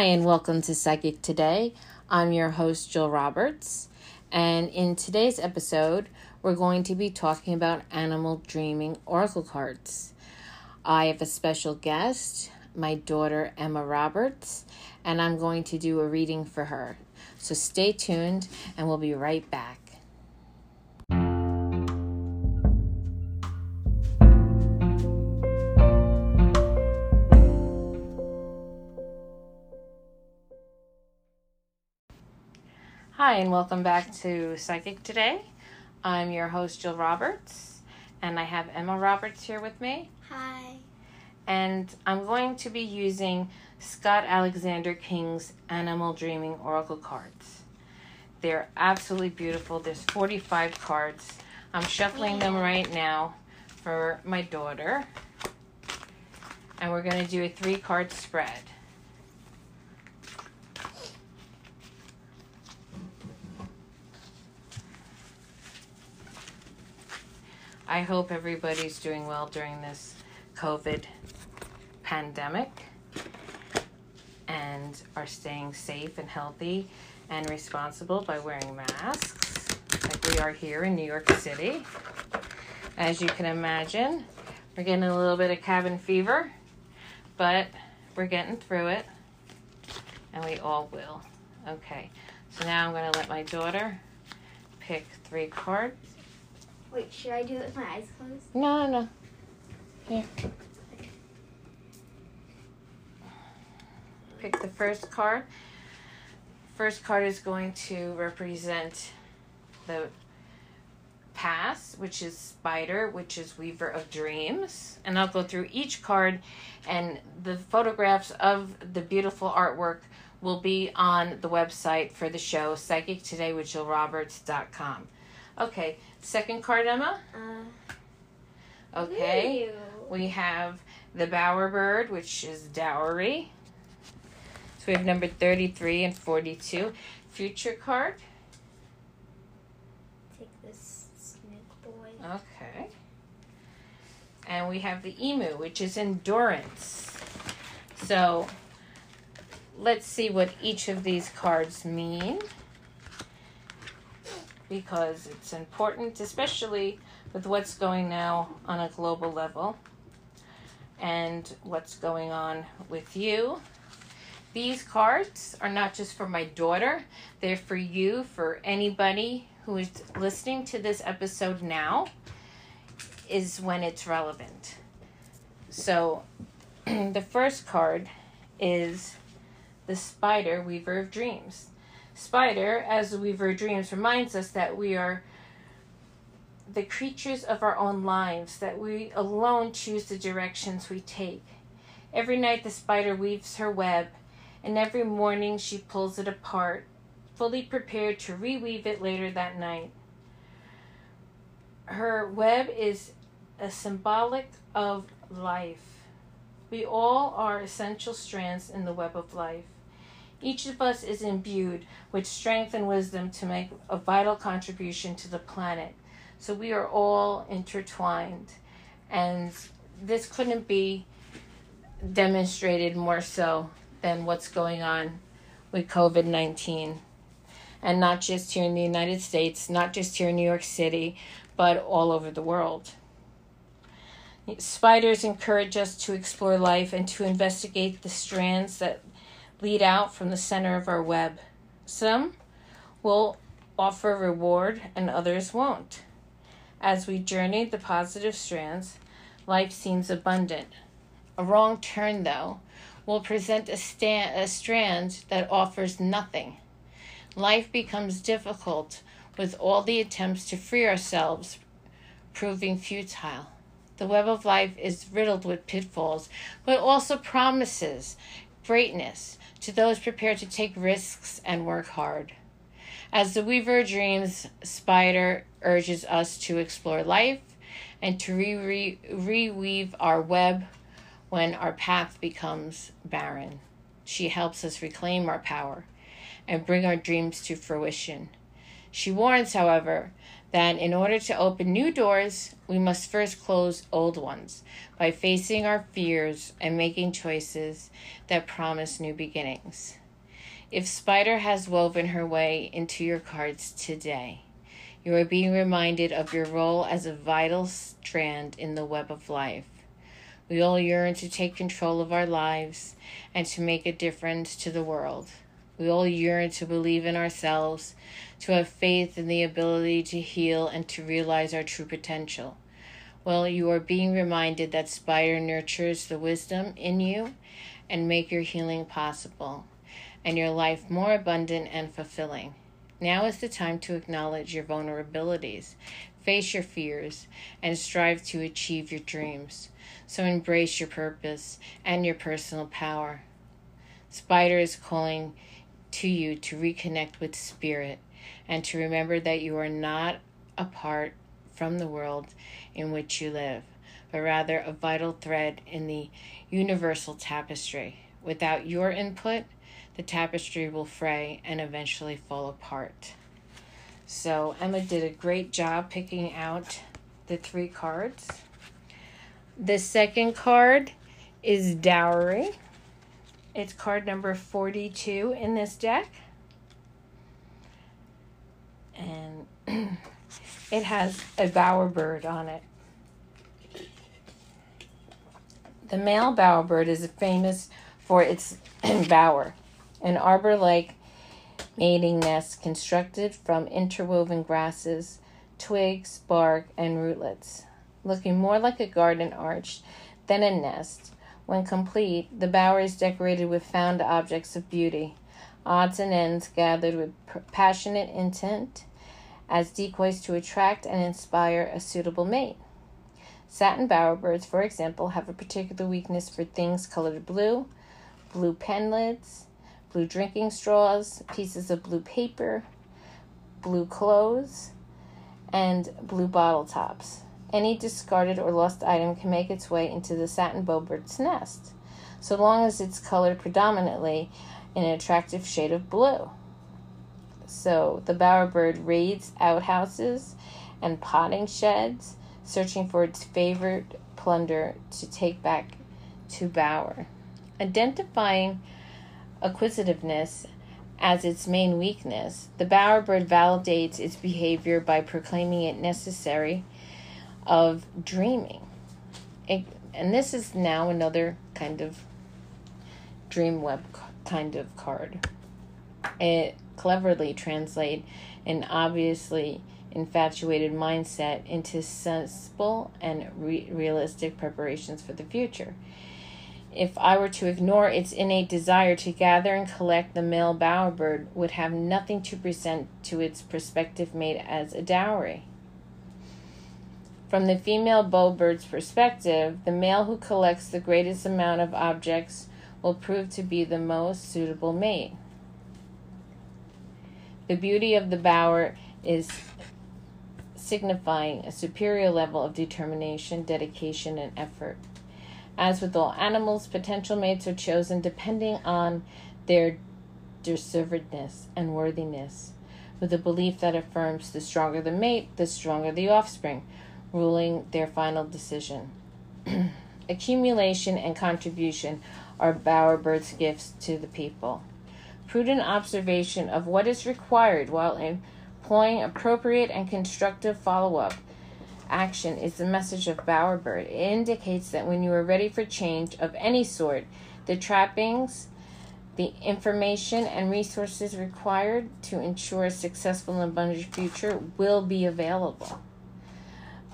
Hi, and welcome to Psychic Today. I'm your host, Jill Roberts, and in today's episode, we're going to be talking about animal dreaming oracle cards. I have a special guest, my daughter Emma Roberts, and I'm going to do a reading for her. So stay tuned, and we'll be right back. Hi, and welcome back to Psychic Today. I'm your host, Jill Roberts, and I have Emma Roberts here with me. Hi. And I'm going to be using Scott Alexander King's Animal Dreaming Oracle cards. They're absolutely beautiful. There's 45 cards. I'm shuffling them right now for my daughter. And we're going to do a three card spread. I hope everybody's doing well during this COVID pandemic and are staying safe and healthy and responsible by wearing masks, like we are here in New York City. As you can imagine, we're getting a little bit of cabin fever, but we're getting through it, and we all will. Okay, so now I'm going to let my daughter pick three cards. Wait, should I do it with my eyes closed? No, no, no. Here. Pick the first card. First card is going to represent the past, which is Spider, which is Weaver of Dreams. And I'll go through each card, and the photographs of the beautiful artwork will be on the website for the show, psychictodaywithjillroberts.com. Okay, second card, Emma. Uh, Okay. ew. We have the bowerbird, which is dowry. So we have number 33 and 42. Future card. Take this snake boy. Okay. And we have the emu, which is endurance. So let's see what each of these cards mean. Because it's important, especially with what's going now on a global level and what's going on with you. These cards are not just for my daughter, they're for you, for anybody who is listening to this episode now, is when it's relevant. So, the first card is the Spider Weaver of Dreams. Spider, as the Weaver of Dreams, reminds us that we are the creatures of our own lives, that we alone choose the directions we take. Every night the spider weaves her web, and every morning she pulls it apart, fully prepared to reweave it later that night. Her web is a symbolic of life. We all are essential strands in the web of life. Each of us is imbued with strength and wisdom to make a vital contribution to the planet. So we are all intertwined. And this couldn't be demonstrated more so than what's going on with COVID 19. And not just here in the United States, not just here in New York City, but all over the world. Spiders encourage us to explore life and to investigate the strands that lead out from the center of our web. Some will offer reward and others won't. As we journey the positive strands, life seems abundant. A wrong turn, though, will present a, sta- a strand that offers nothing. Life becomes difficult with all the attempts to free ourselves proving futile. The web of life is riddled with pitfalls, but also promises greatness to those prepared to take risks and work hard. As the Weaver dreams, Spider urges us to explore life and to re- re- reweave our web when our path becomes barren. She helps us reclaim our power and bring our dreams to fruition. She warns, however, that in order to open new doors, we must first close old ones by facing our fears and making choices that promise new beginnings. If Spider has woven her way into your cards today, you are being reminded of your role as a vital strand in the web of life. We all yearn to take control of our lives and to make a difference to the world. We all yearn to believe in ourselves, to have faith in the ability to heal and to realize our true potential. Well, you are being reminded that Spider nurtures the wisdom in you and make your healing possible and your life more abundant and fulfilling. Now is the time to acknowledge your vulnerabilities, face your fears, and strive to achieve your dreams. So embrace your purpose and your personal power. Spider is calling to you to reconnect with spirit and to remember that you are not apart from the world in which you live, but rather a vital thread in the universal tapestry. Without your input, the tapestry will fray and eventually fall apart. So, Emma did a great job picking out the three cards. The second card is Dowry. It's card number 42 in this deck. And it has a bowerbird on it. The male bowerbird is famous for its bower, an arbor like mating nest constructed from interwoven grasses, twigs, bark, and rootlets, looking more like a garden arch than a nest. When complete, the bower is decorated with found objects of beauty, odds and ends gathered with passionate intent as decoys to attract and inspire a suitable mate. Satin bowerbirds, for example, have a particular weakness for things colored blue, blue pen lids, blue drinking straws, pieces of blue paper, blue clothes, and blue bottle tops. Any discarded or lost item can make its way into the satin bowbird's nest, so long as it's colored predominantly in an attractive shade of blue. So the bowerbird raids outhouses and potting sheds, searching for its favorite plunder to take back to bower. Identifying acquisitiveness as its main weakness, the bowerbird validates its behavior by proclaiming it necessary of dreaming. It, and this is now another kind of dream web kind of card. It cleverly translate an obviously infatuated mindset into sensible and re- realistic preparations for the future. If I were to ignore its innate desire to gather and collect, the male bowerbird would have nothing to present to its prospective mate as a dowry. From the female bowbird's perspective, the male who collects the greatest amount of objects will prove to be the most suitable mate. The beauty of the bower is signifying a superior level of determination, dedication, and effort. As with all animals, potential mates are chosen depending on their deservedness and worthiness, with a belief that affirms the stronger the mate, the stronger the offspring ruling their final decision. Accumulation and contribution are Bowerbird's gifts to the people. Prudent observation of what is required while employing appropriate and constructive follow up action is the message of Bowerbird. It indicates that when you are ready for change of any sort, the trappings, the information, and resources required to ensure a successful and abundant future will be available.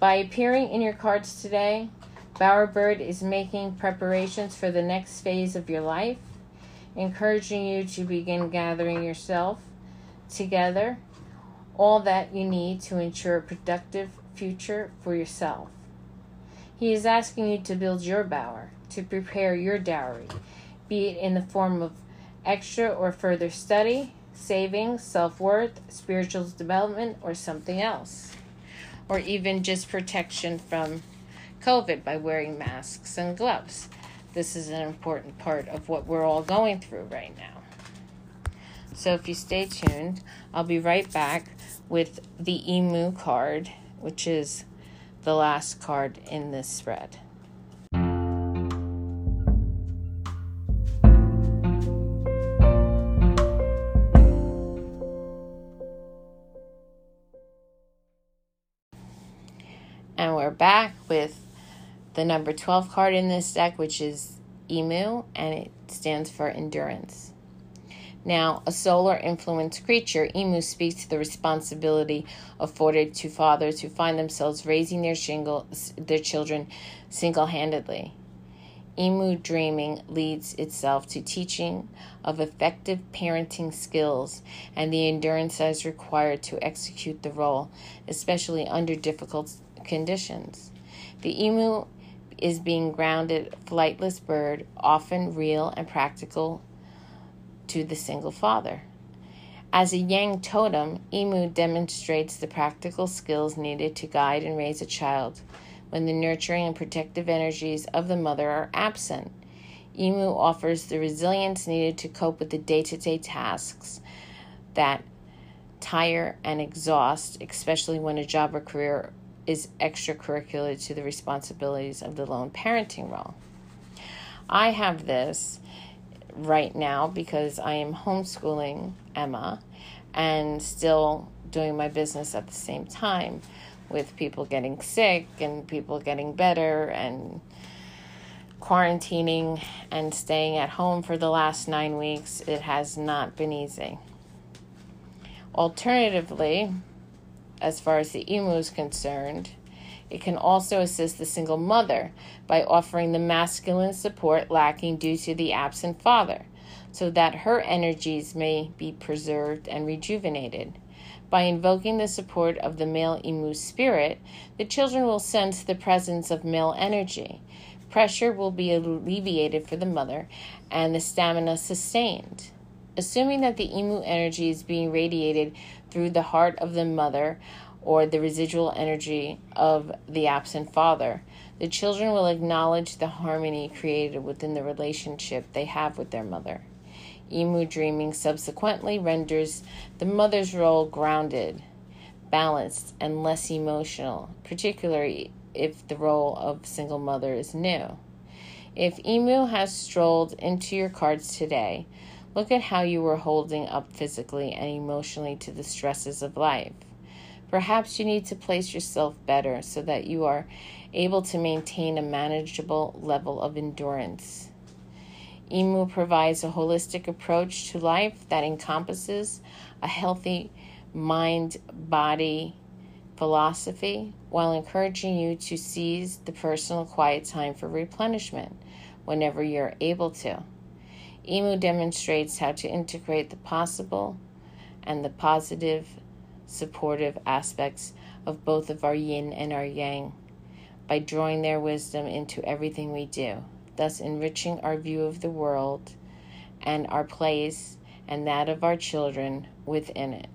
By appearing in your cards today, Bowerbird is making preparations for the next phase of your life, encouraging you to begin gathering yourself together, all that you need to ensure a productive future for yourself. He is asking you to build your bower, to prepare your dowry, be it in the form of extra or further study, savings, self worth, spiritual development, or something else or even just protection from COVID by wearing masks and gloves. This is an important part of what we're all going through right now. So if you stay tuned, I'll be right back with the Emu card, which is the last card in this spread. The number 12 card in this deck, which is Emu, and it stands for endurance. Now, a solar influenced creature, Emu speaks to the responsibility afforded to fathers who find themselves raising their, shingle, their children single handedly. Emu dreaming leads itself to teaching of effective parenting skills and the endurance that is required to execute the role, especially under difficult conditions. The emu is being grounded flightless bird, often real and practical to the single father. As a yang totem, emu demonstrates the practical skills needed to guide and raise a child when the nurturing and protective energies of the mother are absent. Emu offers the resilience needed to cope with the day to day tasks that tire and exhaust, especially when a job or career is extracurricular to the responsibilities of the lone parenting role. I have this right now because I am homeschooling Emma and still doing my business at the same time with people getting sick and people getting better and quarantining and staying at home for the last nine weeks. It has not been easy. Alternatively, as far as the emu is concerned, it can also assist the single mother by offering the masculine support lacking due to the absent father, so that her energies may be preserved and rejuvenated. By invoking the support of the male emu spirit, the children will sense the presence of male energy. Pressure will be alleviated for the mother and the stamina sustained. Assuming that the emu energy is being radiated through the heart of the mother or the residual energy of the absent father, the children will acknowledge the harmony created within the relationship they have with their mother. Emu dreaming subsequently renders the mother's role grounded, balanced, and less emotional, particularly if the role of single mother is new. If Emu has strolled into your cards today, look at how you were holding up physically and emotionally to the stresses of life. Perhaps you need to place yourself better so that you are able to maintain a manageable level of endurance. EMU provides a holistic approach to life that encompasses a healthy mind body philosophy while encouraging you to seize the personal quiet time for replenishment whenever you're able to. EMU demonstrates how to integrate the possible and the positive supportive aspects of both of our yin and our yang by drawing their wisdom into everything we do, thus enriching our view of the world and our place and that of our children within it.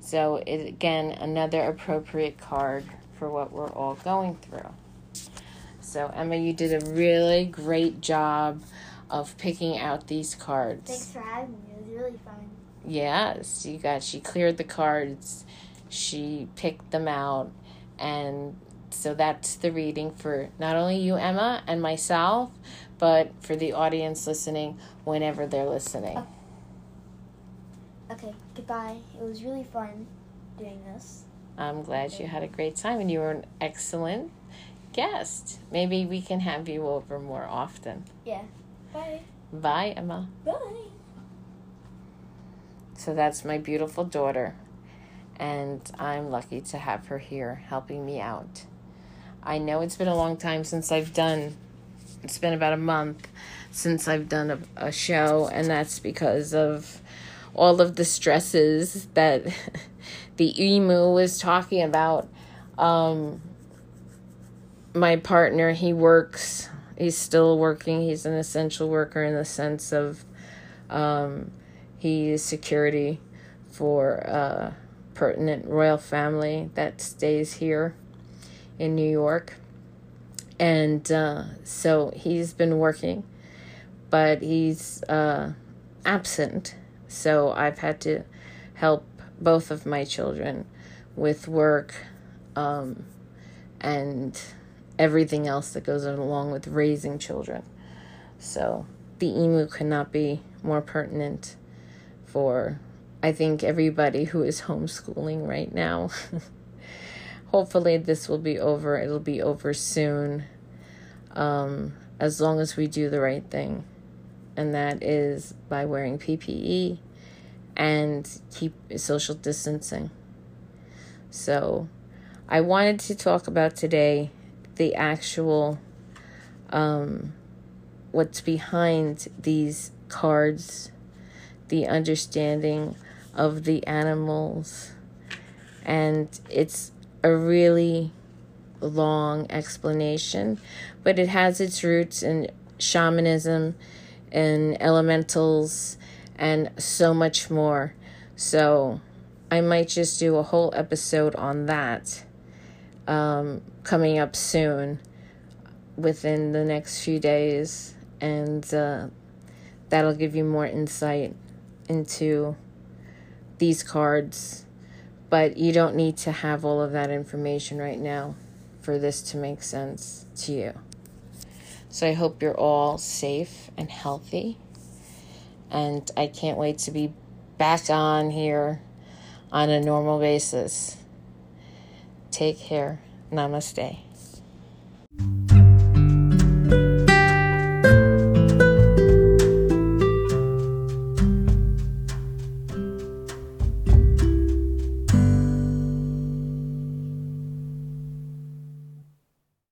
So, it, again, another appropriate card for what we're all going through. So, Emma, you did a really great job of picking out these cards. Thanks for having me. It was really fun. Yes, you got she cleared the cards, she picked them out, and so that's the reading for not only you, Emma, and myself, but for the audience listening whenever they're listening. Oh. Okay, goodbye. It was really fun doing this. I'm glad you had a great time and you were an excellent guest. Maybe we can have you over more often. Yeah. Bye. Bye, Emma. Bye. So that's my beautiful daughter, and I'm lucky to have her here helping me out. I know it's been a long time since I've done, it's been about a month since I've done a, a show, and that's because of all of the stresses that the emu was talking about. Um, my partner, he works, he's still working, he's an essential worker in the sense of um, he is security for a pertinent royal family that stays here in New York. And uh, so he's been working, but he's uh, absent So I've had to help both of my children with work um, and everything else that goes along with raising children. So the emu could not be more pertinent for, I think, everybody who is homeschooling right now. Hopefully, this will be over. It'll be over soon, um, as long as we do the right thing, and that is by wearing PPE and keep social distancing. So, I wanted to talk about today the actual um, what's behind these cards, the understanding of the animals, and it's a really long explanation, but it has its roots in shamanism and elementals and so much more. So I might just do a whole episode on that um, coming up soon within the next few days, and uh, that'll give you more insight into these cards. But you don't need to have all of that information right now for this to make sense to you. So I hope you're all safe and healthy. And I can't wait to be back on here on a normal basis. Take care. Namaste.